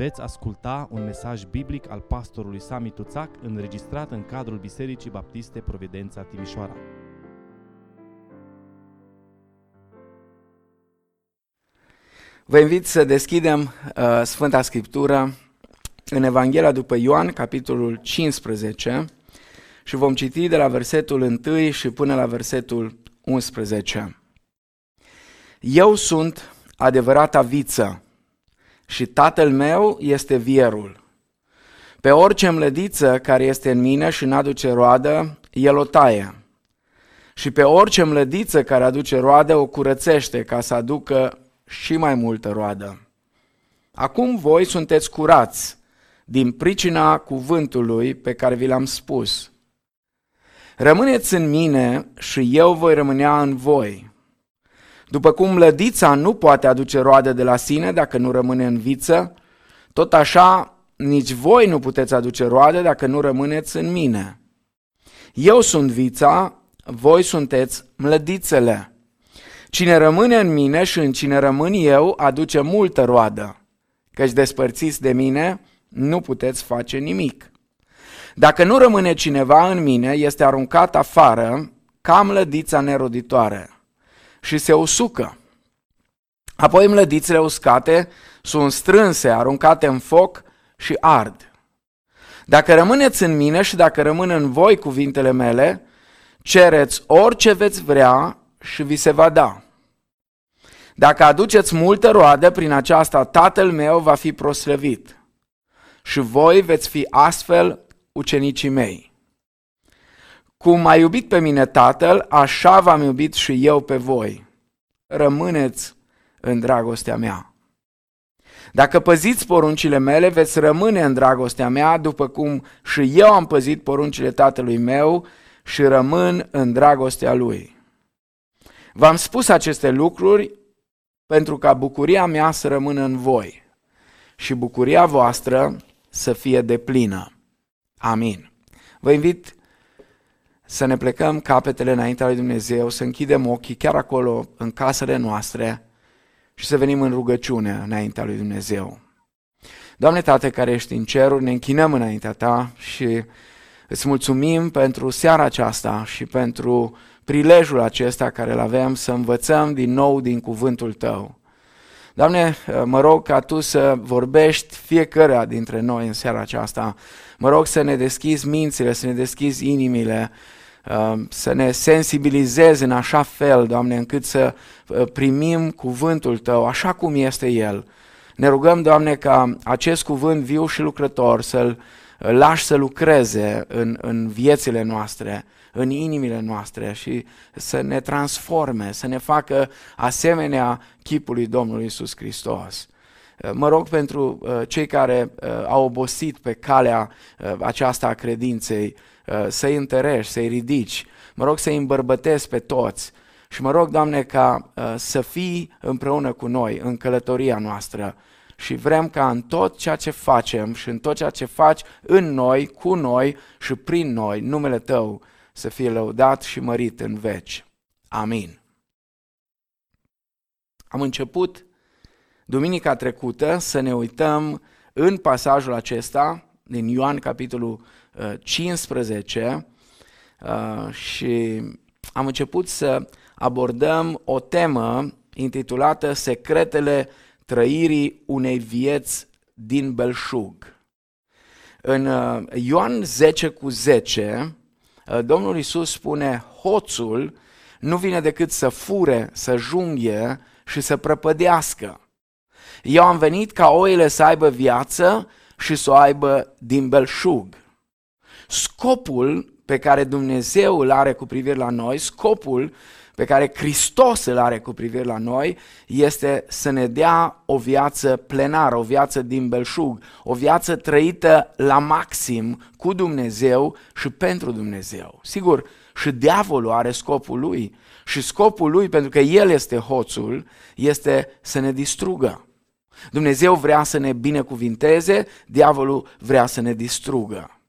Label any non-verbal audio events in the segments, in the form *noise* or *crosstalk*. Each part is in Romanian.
Veți asculta un mesaj biblic al pastorului Sami Tuțac înregistrat în cadrul Bisericii Baptiste Providența Timișoara. Vă invit să deschidem uh, Sfânta Scriptură în Evanghelia după Ioan, capitolul 15, și vom citi de la versetul 1 și până la versetul 11. Eu sunt adevărata viță și tatăl meu este vierul. Pe orice mlădiță care este în mine și n-aduce roadă, el o taie. Și pe orice mlădiță care aduce roadă o curățește ca să aducă și mai multă roadă. Acum voi sunteți curați din pricina cuvântului pe care vi l-am spus. Rămâneți în mine și eu voi rămânea în voi. După cum lădița nu poate aduce roade de la sine dacă nu rămâne în viță, tot așa nici voi nu puteți aduce roade dacă nu rămâneți în mine. Eu sunt vița, voi sunteți mlădițele. Cine rămâne în mine și în cine rămân eu aduce multă roadă, căci despărțiți de mine nu puteți face nimic. Dacă nu rămâne cineva în mine, este aruncat afară ca mlădița neroditoare și se usucă. Apoi mlădițele uscate sunt strânse, aruncate în foc și ard. Dacă rămâneți în mine și dacă rămân în voi cuvintele mele, cereți orice veți vrea și vi se va da. Dacă aduceți multă roadă, prin aceasta Tatăl meu va fi proslăvit și voi veți fi astfel ucenicii mei. Cum a iubit pe mine Tatăl, așa v-am iubit și eu pe voi. Rămâneți în dragostea mea. Dacă păziți poruncile mele, veți rămâne în dragostea mea, după cum și eu am păzit poruncile tatălui meu și rămân în dragostea lui. V-am spus aceste lucruri pentru ca bucuria mea să rămână în voi și bucuria voastră să fie deplină. Amin. Vă invit să ne plecăm capetele înaintea lui Dumnezeu, să închidem ochii chiar acolo, în casele noastre și să venim în rugăciune înaintea lui Dumnezeu. Doamne Tată care ești în ceruri, ne închinăm înaintea Ta și îți mulțumim pentru seara aceasta și pentru prilejul acesta care îl avem să învățăm din nou din cuvântul Tău. Doamne, mă rog ca Tu să vorbești fiecare dintre noi în seara aceasta. Mă rog să ne deschizi mințile, să ne deschizi inimile, Um, să ne sensibilizezi în așa fel, Doamne, încât să uh, primim cuvântul Tău așa cum este El. Ne rugăm, Doamne, ca acest cuvânt viu și lucrător să-l uh, lași să lucreze în, în viețile noastre, în inimile noastre și să ne transforme, să ne facă asemenea chipului Domnului Isus Hristos. Uh, mă rog pentru cei care au obosit pe calea aceasta a credinței, Uh, să-i întărești, să-i ridici. Mă rog să-i îmbărbătezi pe toți. Și mă rog, Doamne, ca uh, să fii împreună cu noi în călătoria noastră. Și vrem ca în tot ceea ce facem și în tot ceea ce faci în noi, cu noi și prin noi, numele Tău să fie lăudat și mărit în veci. Amin. Am început duminica trecută să ne uităm în pasajul acesta din Ioan capitolul 15 uh, și am început să abordăm o temă intitulată Secretele trăirii unei vieți din belșug. În uh, Ioan 10 cu 10, uh, Domnul Isus spune, hoțul nu vine decât să fure, să junghie și să prăpădească. Eu am venit ca oile să aibă viață și să o aibă din belșug. Scopul pe care Dumnezeu îl are cu privire la noi, scopul pe care Hristos îl are cu privire la noi, este să ne dea o viață plenară, o viață din belșug, o viață trăită la maxim cu Dumnezeu și pentru Dumnezeu. Sigur, și diavolul are scopul lui și scopul lui, pentru că el este hoțul, este să ne distrugă. Dumnezeu vrea să ne binecuvinteze, diavolul vrea să ne distrugă.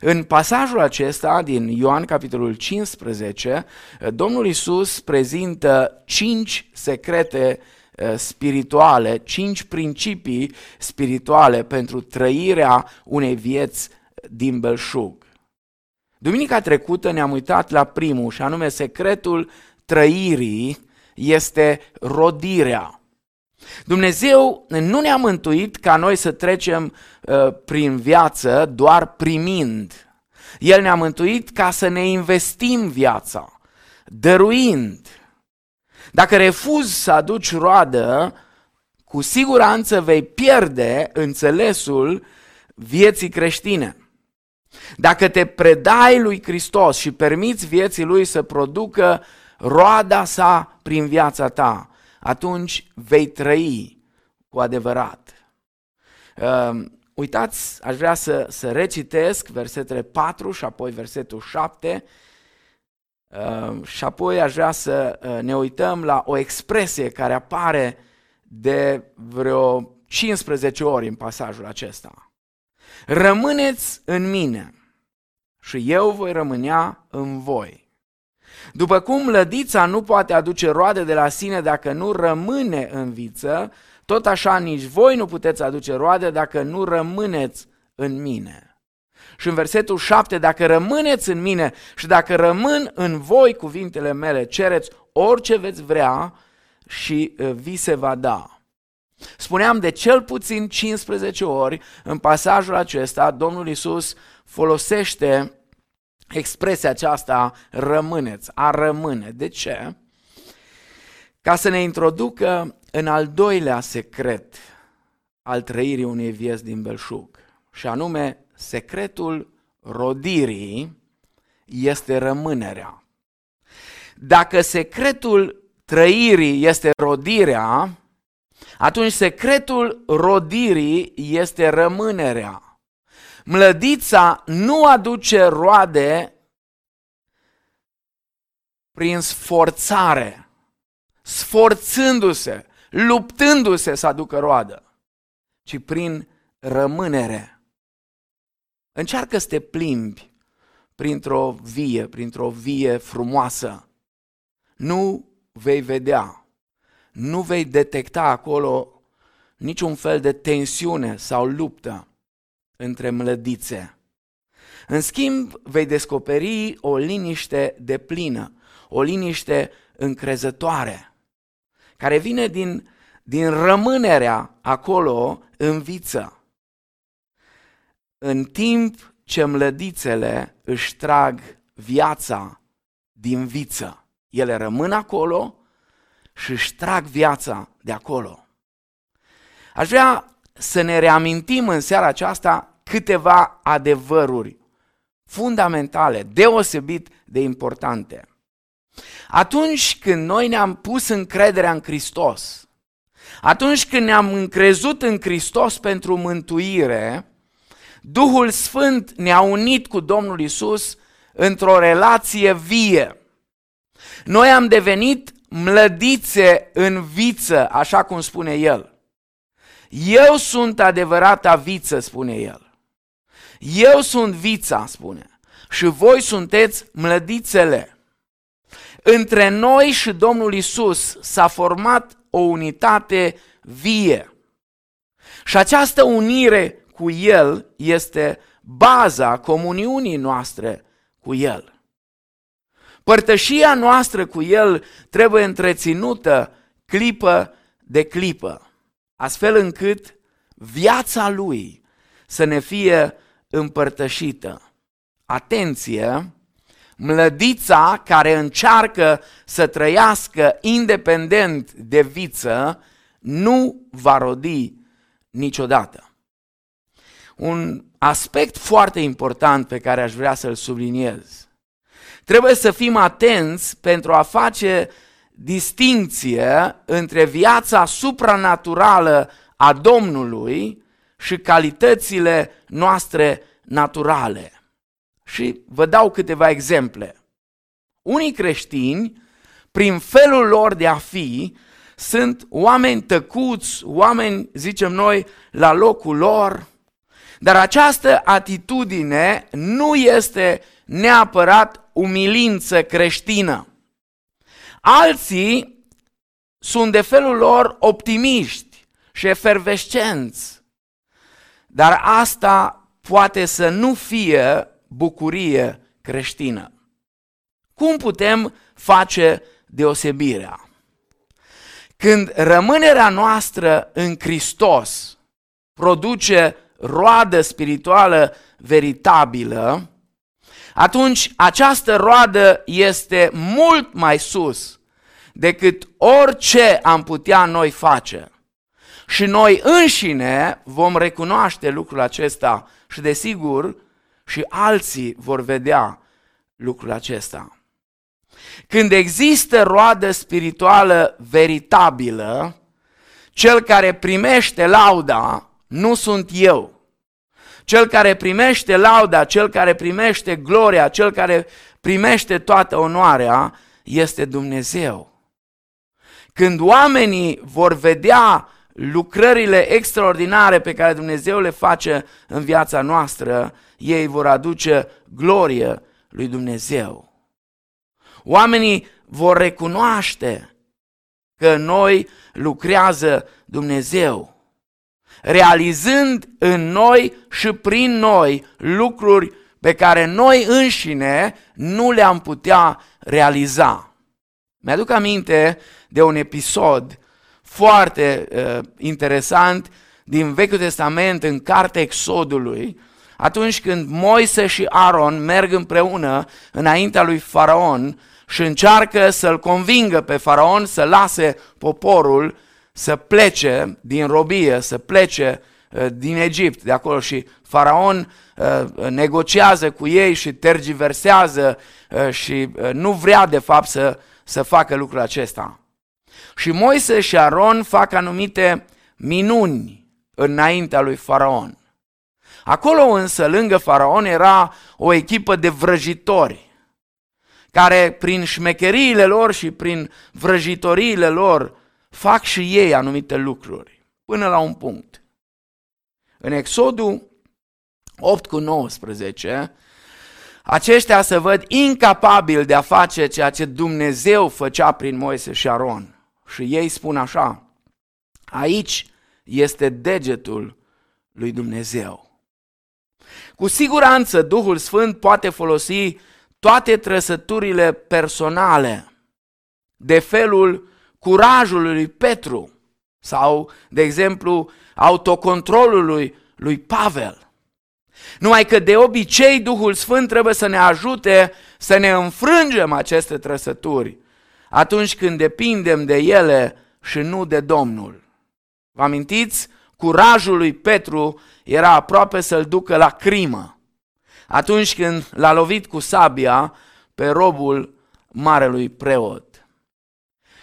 În pasajul acesta din Ioan capitolul 15, Domnul Isus prezintă cinci secrete uh, spirituale, cinci principii spirituale pentru trăirea unei vieți din belșug. Duminica trecută ne-am uitat la primul și anume secretul trăirii este rodirea. Dumnezeu nu ne-a mântuit ca noi să trecem uh, prin viață doar primind. El ne-a mântuit ca să ne investim viața, dăruind. Dacă refuzi să aduci roadă, cu siguranță vei pierde înțelesul vieții creștine. Dacă te predai lui Hristos și permiți vieții lui să producă roada sa prin viața ta, atunci vei trăi cu adevărat. Uh, uitați, aș vrea să, să recitesc versetele 4 și apoi versetul 7 uh, și apoi aș vrea să uh, ne uităm la o expresie care apare de vreo 15 ori în pasajul acesta. Rămâneți în mine și eu voi rămânea în voi. După cum lădița nu poate aduce roade de la sine dacă nu rămâne în viță, tot așa nici voi nu puteți aduce roade dacă nu rămâneți în mine. Și în versetul 7, dacă rămâneți în mine și dacă rămân în voi cuvintele mele, cereți orice veți vrea și uh, vi se va da. Spuneam de cel puțin 15 ori în pasajul acesta, Domnul Isus folosește expresia aceasta rămâneți, a rămâne. De ce? Ca să ne introducă în al doilea secret al trăirii unei vieți din belșug, și anume secretul rodirii este rămânerea. Dacă secretul trăirii este rodirea, atunci secretul rodirii este rămânerea. Mlădița nu aduce roade prin sforțare, sforțându-se, luptându-se să aducă roadă, ci prin rămânere. Încearcă să te plimbi printr-o vie, printr-o vie frumoasă. Nu vei vedea, nu vei detecta acolo niciun fel de tensiune sau luptă între mlădițe. În schimb, vei descoperi o liniște de plină, o liniște încrezătoare, care vine din, din rămânerea acolo în viță. În timp ce mlădițele își trag viața din viță, ele rămân acolo și își trag viața de acolo. Aș vrea să ne reamintim în seara aceasta câteva adevăruri fundamentale, deosebit de importante. Atunci când noi ne-am pus încrederea în Hristos, atunci când ne-am încrezut în Hristos pentru mântuire, Duhul Sfânt ne-a unit cu Domnul Isus într-o relație vie. Noi am devenit mlădițe în viță, așa cum spune El. Eu sunt adevărata viță, spune el. Eu sunt vița, spune, și voi sunteți mlădițele. Între noi și Domnul Isus s-a format o unitate vie. Și această unire cu El este baza comuniunii noastre cu El. Părtășia noastră cu El trebuie întreținută clipă de clipă astfel încât viața lui să ne fie împărtășită. Atenție! Mlădița care încearcă să trăiască independent de viță nu va rodi niciodată. Un aspect foarte important pe care aș vrea să-l subliniez. Trebuie să fim atenți pentru a face distinție între viața supranaturală a Domnului și calitățile noastre naturale. Și vă dau câteva exemple. Unii creștini, prin felul lor de a fi, sunt oameni tăcuți, oameni, zicem noi, la locul lor, dar această atitudine nu este neapărat umilință creștină. Alții sunt de felul lor optimiști și efervescenți. Dar asta poate să nu fie bucurie creștină. Cum putem face deosebirea? Când rămânerea noastră în Hristos produce roadă spirituală veritabilă, atunci această roadă este mult mai sus decât orice am putea noi face. Și noi înșine vom recunoaște lucrul acesta și desigur și alții vor vedea lucrul acesta. Când există roadă spirituală veritabilă, cel care primește lauda nu sunt eu. Cel care primește lauda, cel care primește gloria, cel care primește toată onoarea este Dumnezeu. Când oamenii vor vedea lucrările extraordinare pe care Dumnezeu le face în viața noastră, ei vor aduce glorie lui Dumnezeu. Oamenii vor recunoaște că noi lucrează Dumnezeu, realizând în noi și prin noi lucruri pe care noi înșine nu le-am putea realiza. Mi-aduc aminte de un episod foarte uh, interesant din Vechiul Testament în cartea Exodului, atunci când Moise și Aaron merg împreună înaintea lui Faraon și încearcă să-l convingă pe faraon să lase poporul să plece din robie, să plece uh, din Egipt, de acolo și faraon uh, negociază cu ei și tergiversează uh, și nu vrea de fapt să, să facă lucrul acesta. Și Moise și Aron fac anumite minuni înaintea lui faraon. Acolo însă, lângă faraon, era o echipă de vrăjitori care prin șmecheriile lor și prin vrăjitoriile lor fac și ei anumite lucruri, până la un punct. În Exodul 8 cu 19, aceștia se văd incapabili de a face ceea ce Dumnezeu făcea prin Moise și Aron. Și ei spun așa, aici este degetul lui Dumnezeu. Cu siguranță Duhul Sfânt poate folosi toate trăsăturile personale de felul curajului lui Petru sau, de exemplu, autocontrolului lui Pavel. Numai că de obicei Duhul Sfânt trebuie să ne ajute să ne înfrângem aceste trăsături atunci când depindem de ele și nu de Domnul. Vă amintiți? Curajul lui Petru era aproape să-l ducă la crimă atunci când l-a lovit cu sabia pe robul marelui preot.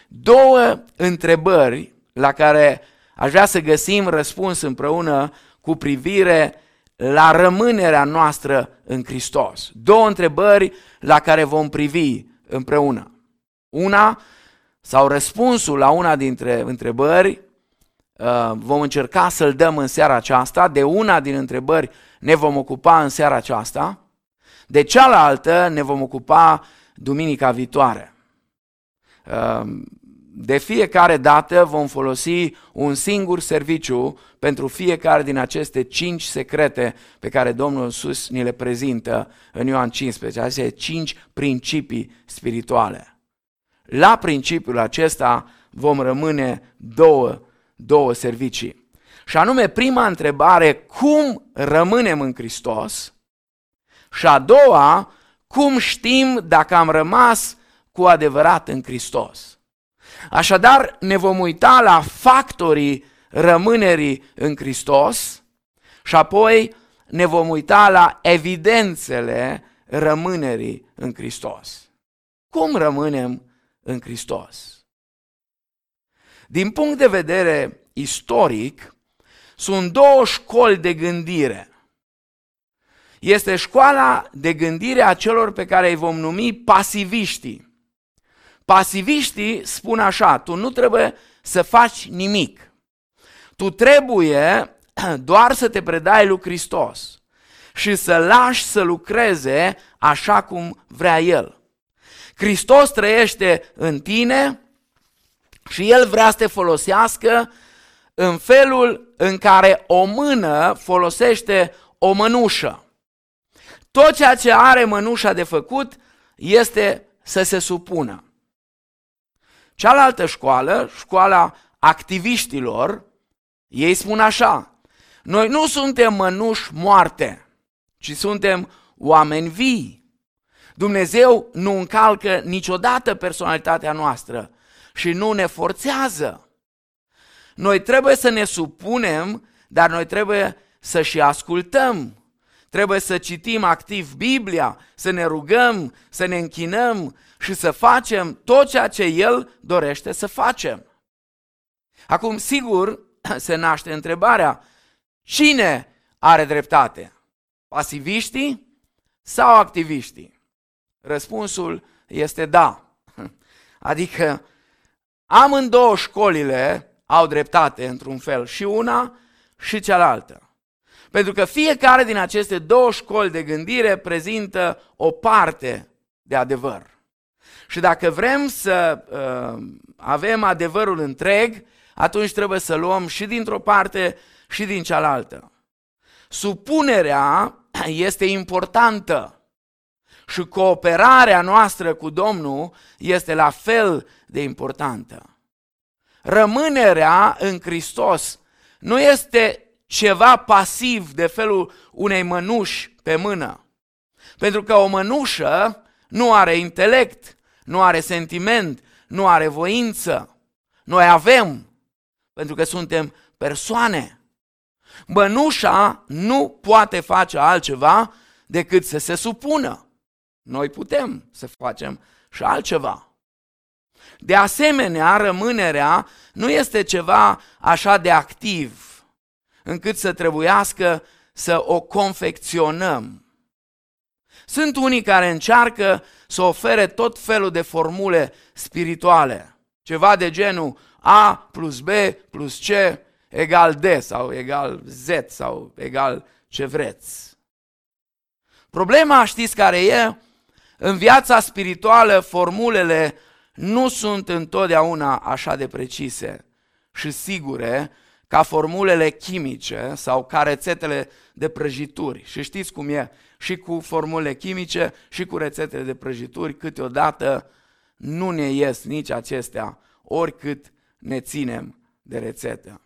Două întrebări la care aș vrea să găsim răspuns împreună cu privire la rămânerea noastră în Hristos. Două întrebări la care vom privi împreună. Una, sau răspunsul la una dintre întrebări, uh, vom încerca să-l dăm în seara aceasta. De una din întrebări ne vom ocupa în seara aceasta, de cealaltă ne vom ocupa duminica viitoare. Ehm, de fiecare dată vom folosi un singur serviciu pentru fiecare din aceste cinci secrete pe care Domnul Iisus ni le prezintă în Ioan 15, aceste cinci principii spirituale. La principiul acesta vom rămâne două, două servicii. Și anume, prima întrebare, cum rămânem în Hristos? Și a doua, cum știm dacă am rămas cu adevărat în Hristos? Așadar, ne vom uita la factorii rămânerii în Hristos și apoi ne vom uita la evidențele rămânerii în Hristos. Cum rămânem în Hristos? Din punct de vedere istoric, sunt două școli de gândire. Este școala de gândire a celor pe care îi vom numi pasiviștii. Pasiviștii spun așa, tu nu trebuie să faci nimic. Tu trebuie *clears throat* doar să te predai lui Hristos și să lași să lucreze așa cum vrea El. Hristos trăiește în tine, Și El vrea să te folosească în felul în care o mână folosește o mănușă. Tot ceea ce are mănușa de făcut este să se supună. Cealaltă școală, școala activiștilor, ei spun așa, noi nu suntem mănuși moarte, ci suntem oameni vii. Dumnezeu nu încalcă niciodată personalitatea noastră și nu ne forțează. Noi trebuie să ne supunem, dar noi trebuie să și ascultăm. Trebuie să citim activ Biblia, să ne rugăm, să ne închinăm și să facem tot ceea ce El dorește să facem. Acum, sigur, *clears throat* se naște întrebarea, cine are dreptate? Pasiviștii sau activiștii? Răspunsul este da. *laughs* Adică amândouă școlile au dreptate într-un fel, și una și cealaltă. Pentru că fiecare din aceste două școli de gândire prezintă o parte de adevăr. Și dacă vrem să uh, avem adevărul întreg, atunci trebuie să luăm și dintr-o parte și din cealaltă. Supunerea este importantă și cooperarea noastră cu Domnul este la fel de importantă. Rămânerea în Hristos nu este ceva pasiv de felul unei mănuși pe mână. Pentru că o mănușă nu are intelect, nu are sentiment, nu are voință. Noi avem, pentru că suntem persoane. Mănușa nu poate face altceva decât să se supună. Noi putem să facem și altceva. De asemenea, rămânerea nu este ceva așa de activ, încât să trebuiască să o confecționăm. Sunt unii care încearcă să ofere tot felul de formule spirituale, ceva de genul A plus B plus C egal D sau egal Z sau egal ce vreți. Problema știți care e? În viața spirituală formulele nu sunt întotdeauna așa de precise și sigure ca formulele chimice sau ca rețetele de prăjituri. Și știți cum e și cu formulele chimice și cu rețetele de prăjituri, câteodată nu ne ies nici acestea, oricât ne ținem de rețetă.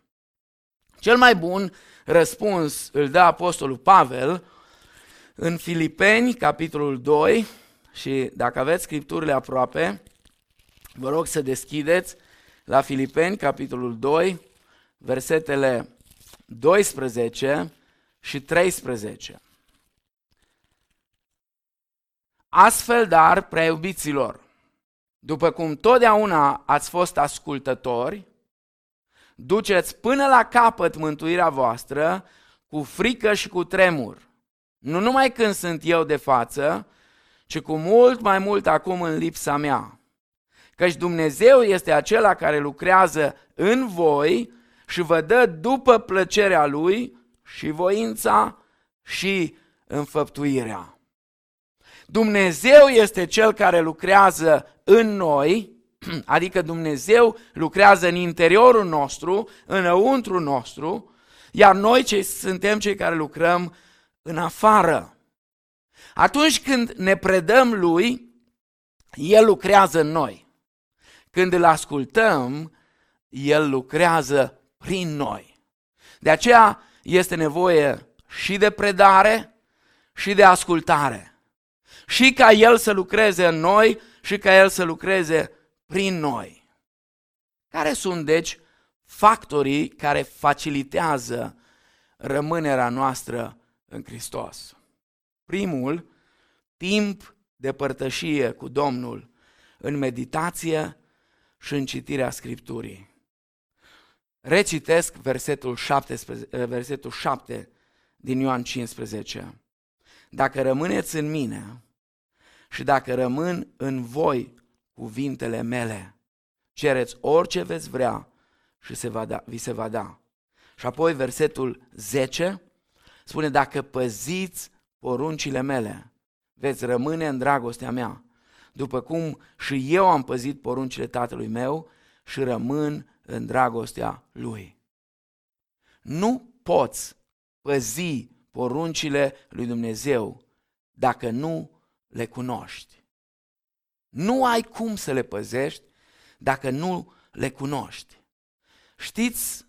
Cel mai bun răspuns îl dă Apostolul Pavel în Filipeni, capitolul 2, și dacă aveți scripturile aproape, vă rog să deschideți la Filipeni, capitolul 2, versetele 12 și 13. Astfel, dar, preiubiților, după cum totdeauna ați fost ascultători, duceți până la capăt mântuirea voastră cu frică și cu tremur. Nu numai când sunt eu de față, ci cu mult mai mult acum în lipsa mea. Căci Dumnezeu este acela care lucrează în voi și vă dă după plăcerea Lui și voința și înfăptuirea. Dumnezeu este Cel care lucrează în noi, *clears throat* adică Dumnezeu lucrează în interiorul nostru, înăuntru nostru, iar noi cei, suntem cei care lucrăm în afară. Atunci când ne predăm Lui, El lucrează în noi. Când îl ascultăm, El lucrează prin noi. De aceea este nevoie și de predare și de ascultare. Și ca El să lucreze în noi și ca El să lucreze prin noi. Care sunt, deci, factorii care facilitează rămânerea noastră în Hristos? Primul, timp de părtășie cu Domnul în meditație și în citirea Scripturii. Recitesc versetul, 17, versetul 7 din Ioan 15. Dacă rămâneți în mine și dacă rămân în voi cuvintele mele. Cereți orice veți vrea și se va da, vi se va da. Și apoi versetul 10 spune, dacă păziți poruncile mele, veți rămâne în dragostea mea, după cum și eu am păzit poruncile tatălui meu și rămân în dragostea Lui. Nu poți păzi poruncile lui Dumnezeu dacă nu le cunoști. Nu ai cum să le păzești dacă nu le cunoști. Știți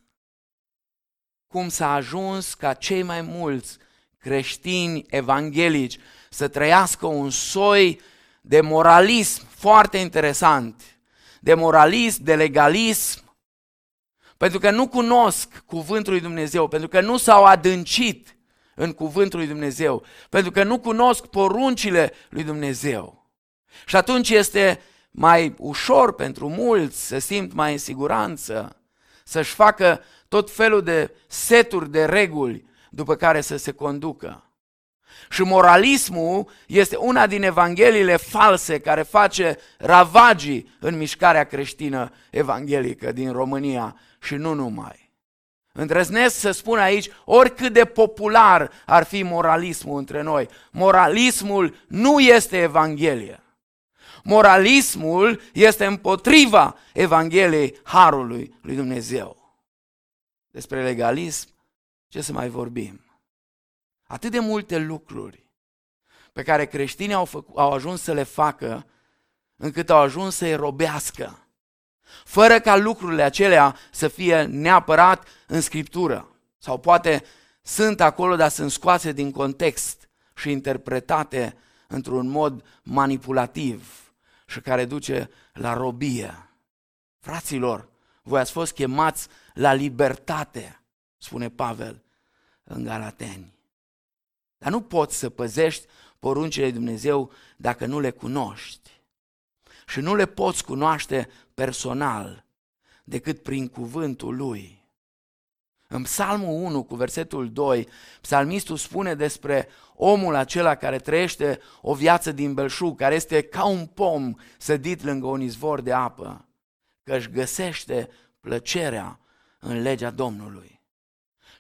cum s-a ajuns ca cei mai mulți creștini evanghelici să trăiască un soi de moralism foarte interesant, de moralism, de legalism, pentru că nu cunosc cuvântul lui Dumnezeu, pentru că nu s-au adâncit în cuvântul lui Dumnezeu, pentru că nu cunosc poruncile lui Dumnezeu. Și atunci este mai ușor pentru mulți să simt mai în siguranță, să-și facă tot felul de seturi de reguli după care să se conducă. Și moralismul este una din evangheliile false care face ravagii în mișcarea creștină evanghelică din România și nu numai. Îndrăznesc să spun aici, oricât de popular ar fi moralismul între noi, moralismul nu este Evanghelie. Moralismul este împotriva Evangheliei Harului lui Dumnezeu. Despre legalism, ce să mai vorbim? Atât de multe lucruri pe care creștinii au, făcut, au ajuns să le facă, încât au ajuns să-i robească, fără ca lucrurile acelea să fie neapărat în Scriptură. Sau poate sunt acolo, dar sunt scoase din context și interpretate într-un mod manipulativ și care duce la robie. Fraților, voi ați fost chemați la libertate, spune Pavel în Galateni. Dar nu poți să păzești poruncile lui Dumnezeu dacă nu le cunoști. Și nu le poți cunoaște personal decât prin cuvântul lui. În Psalmul 1 cu versetul 2, psalmistul spune despre omul acela care trăiește o viață din belșug, care este ca un pom sădit lângă un izvor de apă, că își găsește plăcerea în legea Domnului.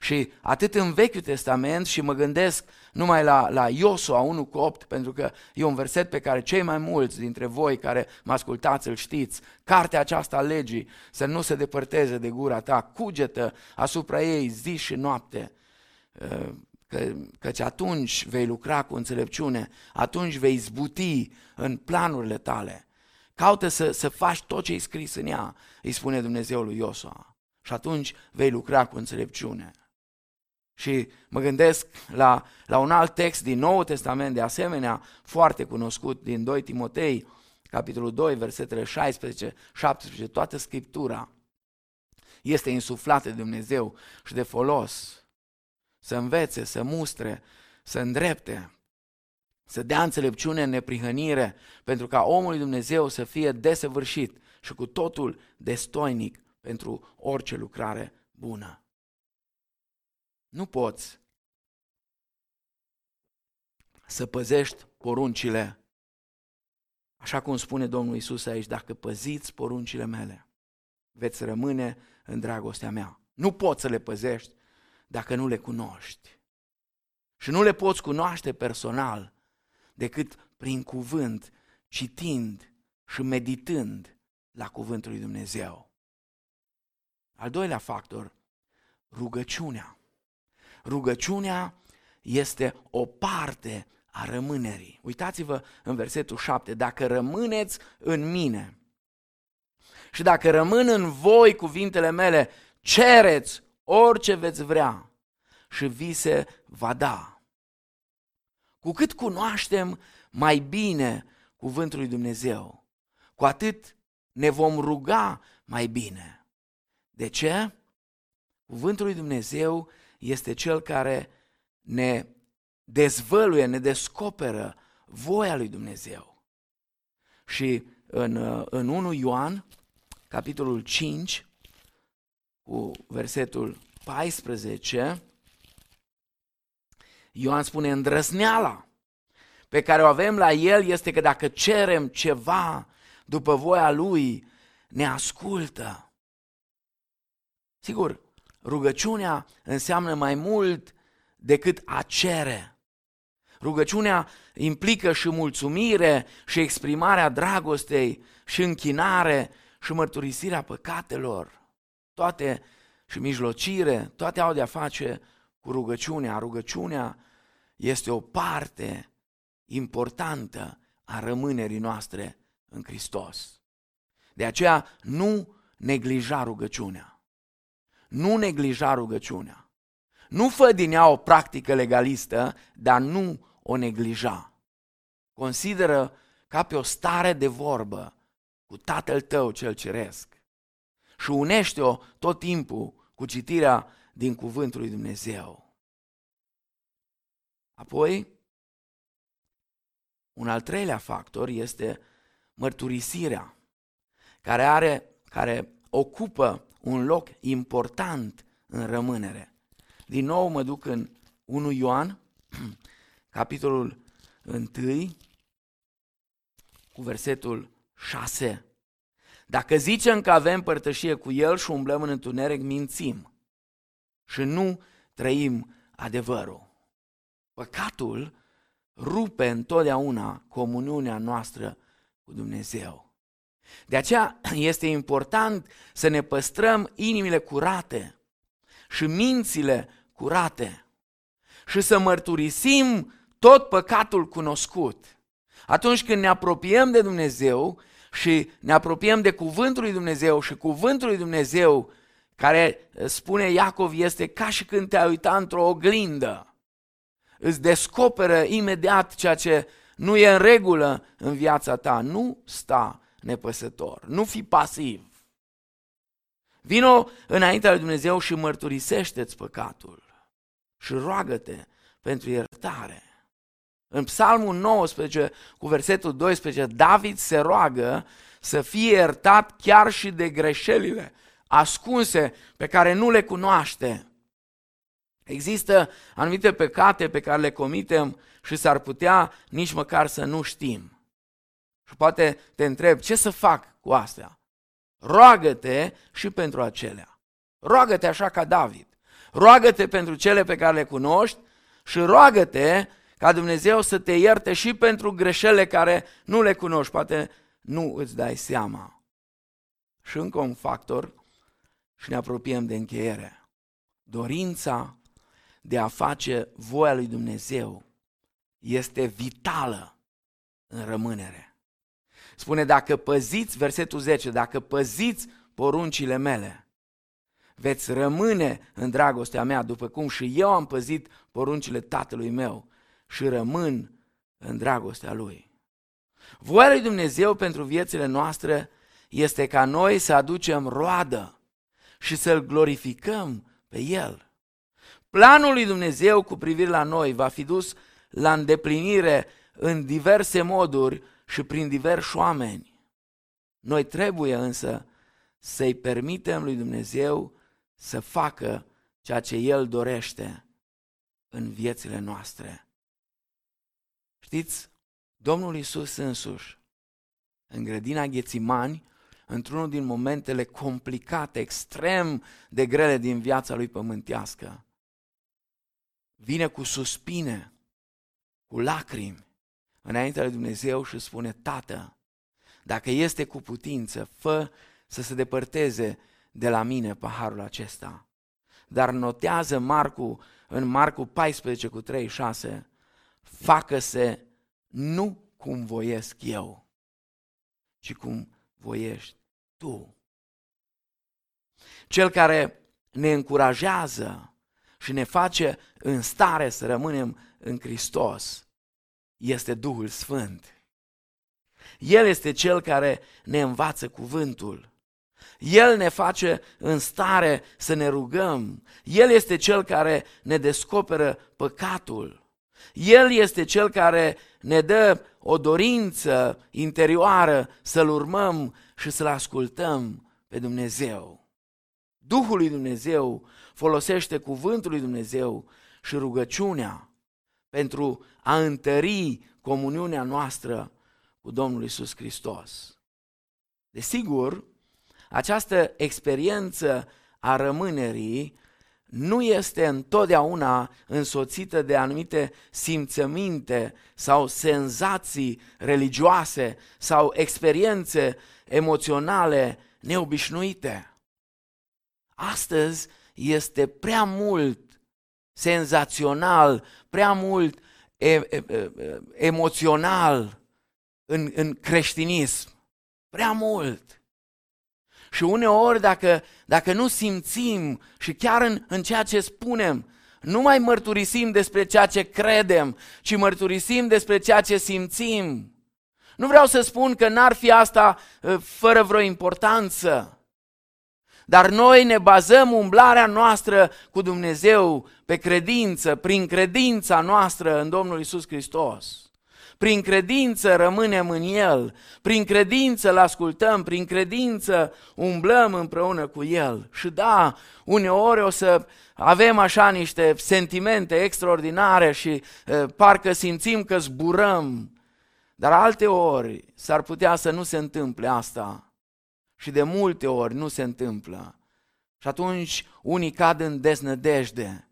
Și atât în Vechiul Testament și mă gândesc numai la, la Iosua 1 cu 8, pentru că e un verset pe care cei mai mulți dintre voi care mă ascultați îl știți. Cartea aceasta a legii să nu se depărteze de gura ta, cugetă asupra ei zi și noapte, ă, că, căci atunci vei lucra cu înțelepciune, atunci vei zbuti în planurile tale. Caută să, să faci tot ce e scris în ea, îi spune Dumnezeu lui Iosua. Și atunci vei lucra cu înțelepciune. Și mă gândesc la, la un alt text din Noul Testament, de asemenea, foarte cunoscut, din 2 Timotei, capitolul 2, versetele 16, 17, toată Scriptura este insuflată de Dumnezeu și de folos să învețe, să mustre, să îndrepte, să dea înțelepciune în neprihănire, pentru ca omul lui Dumnezeu să fie desăvârșit și cu totul destoinic pentru orice lucrare bună. Nu poți să păzești poruncile, așa cum spune Domnul Isus aici, dacă păziți poruncile mele, veți rămâne în dragostea mea. Nu poți să le păzești dacă nu le cunoști. Și nu le poți cunoaște personal decât prin cuvânt, citind și meditând la cuvântul lui Dumnezeu. Al doilea factor, rugăciunea. Rugăciunea este o parte a rămânerii. Uitați-vă în versetul 7, dacă rămâneți în mine și dacă rămân în voi cuvintele mele, cereți orice veți vrea și vi se va da. Cu cât cunoaștem mai bine cuvântul lui Dumnezeu, cu atât ne vom ruga mai bine. De ce? Cuvântul lui Dumnezeu este cel care ne dezvăluie, ne descoperă voia lui Dumnezeu. Și în, în 1 Ioan, capitolul 5, cu versetul 14, Ioan spune, îndrăsneala pe care o avem la el este că dacă cerem ceva după voia lui, ne ascultă. Sigur, Rugăciunea înseamnă mai mult decât a cere. Rugăciunea implică și mulțumire și exprimarea dragostei și închinare și mărturisirea păcatelor, toate și mijlocire, toate au de-a face cu rugăciunea. Rugăciunea este o parte importantă a rămânerii noastre în Hristos. De aceea nu neglija rugăciunea. Nu neglija rugăciunea. Nu fă din ea o practică legalistă, dar nu o neglija. Consideră ca pe o stare de vorbă cu Tatăl tău cel ceresc și unește-o tot timpul cu citirea din Cuvântul lui Dumnezeu. Apoi, un al treilea factor este mărturisirea, care, are, care ocupă un loc important în rămânere. Din nou mă duc în 1 Ioan, *clears throat* capitolul 1, cu versetul 6. Dacă zicem că avem părtășie cu El și umblăm în întuneric, mințim și nu trăim adevărul. Păcatul rupe întotdeauna comuniunea noastră cu Dumnezeu. De aceea *clears throat* este important să ne păstrăm inimile curate și mințile curate și să mărturisim tot păcatul cunoscut. Atunci când ne apropiem de Dumnezeu și ne apropiem de cuvântul lui Dumnezeu și cuvântul lui Dumnezeu care spune Iacov este ca și când te-ai uitat într-o oglindă îți descoperă imediat ceea ce nu e în regulă în viața ta. Nu sta nepăsător, nu fi pasiv. Vino înaintea lui Dumnezeu și mărturisește-ți păcatul și roagă-te pentru iertare. În Psalmul 19, cu versetul 12, David se roagă să fie iertat chiar și de greșelile ascunse pe care nu le cunoaște. Există anumite păcate pe care le comitem și s-ar putea nici măcar să nu știm. Și poate te întreb, ce să fac cu astea? Roagă-te și pentru acelea. Roagă-te așa ca David. Roagă-te pentru cele pe care le cunoști și roagă-te ca Dumnezeu să te ierte și pentru greșelile care nu le cunoști. Poate nu îți dai seama. Și încă un factor și ne apropiem de încheiere. Dorința de a face voia lui Dumnezeu este vitală în rămânere. Spune, dacă păziți, versetul 10, dacă păziți poruncile mele, veți rămâne în dragostea mea, după cum și eu am păzit poruncile tatălui meu și rămân în dragostea lui. Voia lui Dumnezeu pentru viețile noastre este ca noi să aducem roadă și să-L glorificăm pe El. Planul lui Dumnezeu cu privire la noi va fi dus la îndeplinire în diverse moduri și prin diversi oameni. Noi trebuie însă să-i permitem lui Dumnezeu să facă ceea ce El dorește în viețile noastre. Știți, Domnul Isus însuși, în grădina Ghețimani, într-unul din momentele complicate, extrem de grele din viața lui pământească, vine cu suspine, cu lacrimi, înaintea lui Dumnezeu și spune, Tată, dacă este cu putință, fă să se depărteze de la mine paharul acesta. Dar notează Marcu, în Marcu 14 cu 36, facă-se nu cum voiesc eu, ci cum voiești tu. Cel care ne încurajează și ne face în stare să rămânem în Hristos este Duhul Sfânt. El este Cel care ne învață cuvântul. El ne face în stare să ne rugăm. El este Cel care ne descoperă păcatul. El este Cel care ne dă o dorință interioară să-L urmăm și să-L ascultăm pe Dumnezeu. Duhul lui Dumnezeu folosește cuvântul lui Dumnezeu și rugăciunea pentru a întări comuniunea noastră cu Domnul Isus Hristos. Desigur, această experiență a rămânerii nu este întotdeauna însoțită de anumite simțăminte sau senzații religioase sau experiențe emoționale neobișnuite. Astăzi este prea mult senzațional, prea mult e, e, e, emoțional în, în creștinism. Prea mult. Și uneori dacă, dacă nu simțim și chiar în, în ceea ce spunem, nu mai mărturisim despre ceea ce credem, ci mărturisim despre ceea ce simțim. Nu vreau să spun că n-ar fi asta uh, fără vreo importanță. Dar noi ne bazăm umblarea noastră cu Dumnezeu pe credință, prin credința noastră în Domnul Isus Hristos. Prin credință rămânem în El, prin credință îl ascultăm, prin credință umblăm împreună cu El. Și da, uneori o să avem așa niște sentimente extraordinare și e, parcă simțim că zburăm, dar alte ori s-ar putea să nu se întâmple asta. Și de multe ori nu se întâmplă. Și atunci unii cad în deznădejde.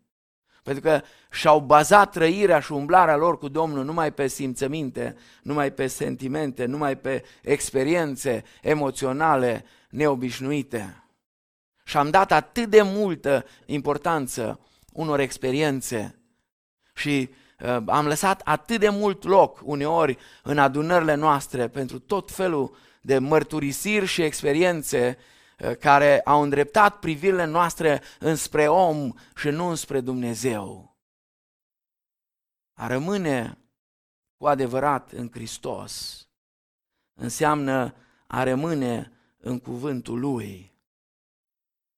Pentru că și-au bazat trăirea și umblarea lor cu Domnul numai pe simțăminte, numai pe sentimente, numai pe experiențe emoționale neobișnuite. Și am dat atât de multă importanță unor experiențe și uh, am lăsat atât de mult loc uneori în adunările noastre pentru tot felul de mărturisiri și experiențe uh, care au îndreptat privirile noastre înspre om și nu înspre Dumnezeu. A rămâne cu adevărat în Hristos înseamnă a rămâne în cuvântul Lui,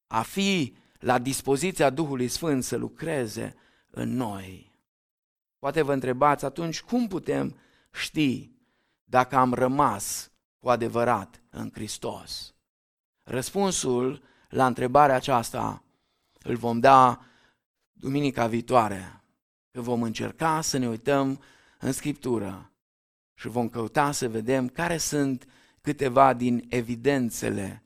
a fi la dispoziția Duhului Sfânt să lucreze în noi. Poate vă întrebați atunci cum putem ști dacă am rămas cu adevărat în Hristos? Răspunsul la întrebarea aceasta îl vom da duminica viitoare, că vom încerca să ne uităm în Scriptură și vom căuta să vedem care sunt câteva din evidențele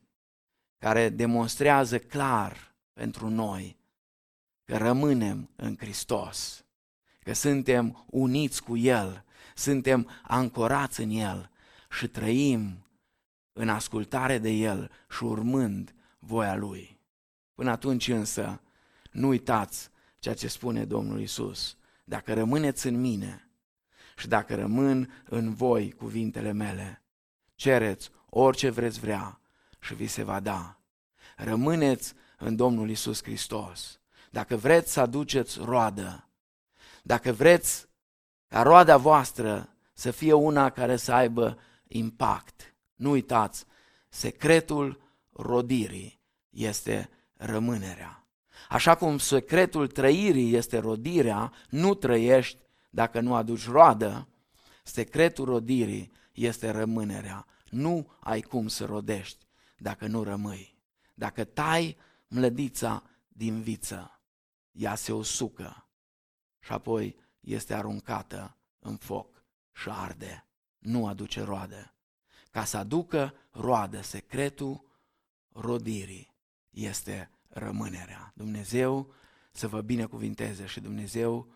care demonstrează clar pentru noi că rămânem în Hristos, că suntem uniți cu El, suntem ancorați în El și trăim în ascultare de El și urmând voia Lui. Până atunci însă, nu uitați ceea ce spune Domnul Isus. Dacă rămâneți în mine și dacă rămân în voi cuvintele mele, cereți orice vreți vrea și vi se va da. Rămâneți în Domnul Isus Hristos. Dacă vreți să aduceți roadă, dacă vreți ca roada voastră să fie una care să aibă impact, nu uitați, secretul rodirii este rămânerea. Așa cum secretul trăirii este rodirea, nu trăiești dacă nu aduci roadă, secretul rodirii este rămânerea. Nu ai cum să rodești dacă nu rămâi. Dacă tai mlădița din viță, ea se usucă și apoi este aruncată în foc și arde. Nu aduce roadă. Ca să aducă roadă, secretul rodirii este rămânerea. Dumnezeu să vă binecuvinteze și Dumnezeu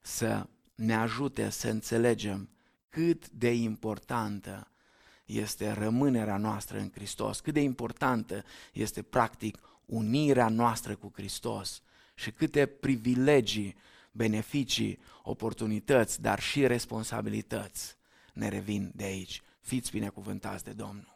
să ne ajute să înțelegem cât de importantă este rămânerea noastră în Hristos, cât de importantă este practic unirea noastră cu Hristos și câte privilegii, beneficii, oportunități, dar și responsabilități ne revin de aici. Fiți binecuvântați de Domnul!